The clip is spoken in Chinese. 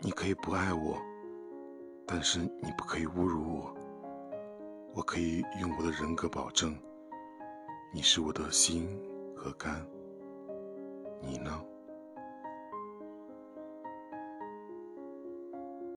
你可以不爱我但是你不可以侮辱我。我可以用我的人格保证你是我的心和肝。你呢？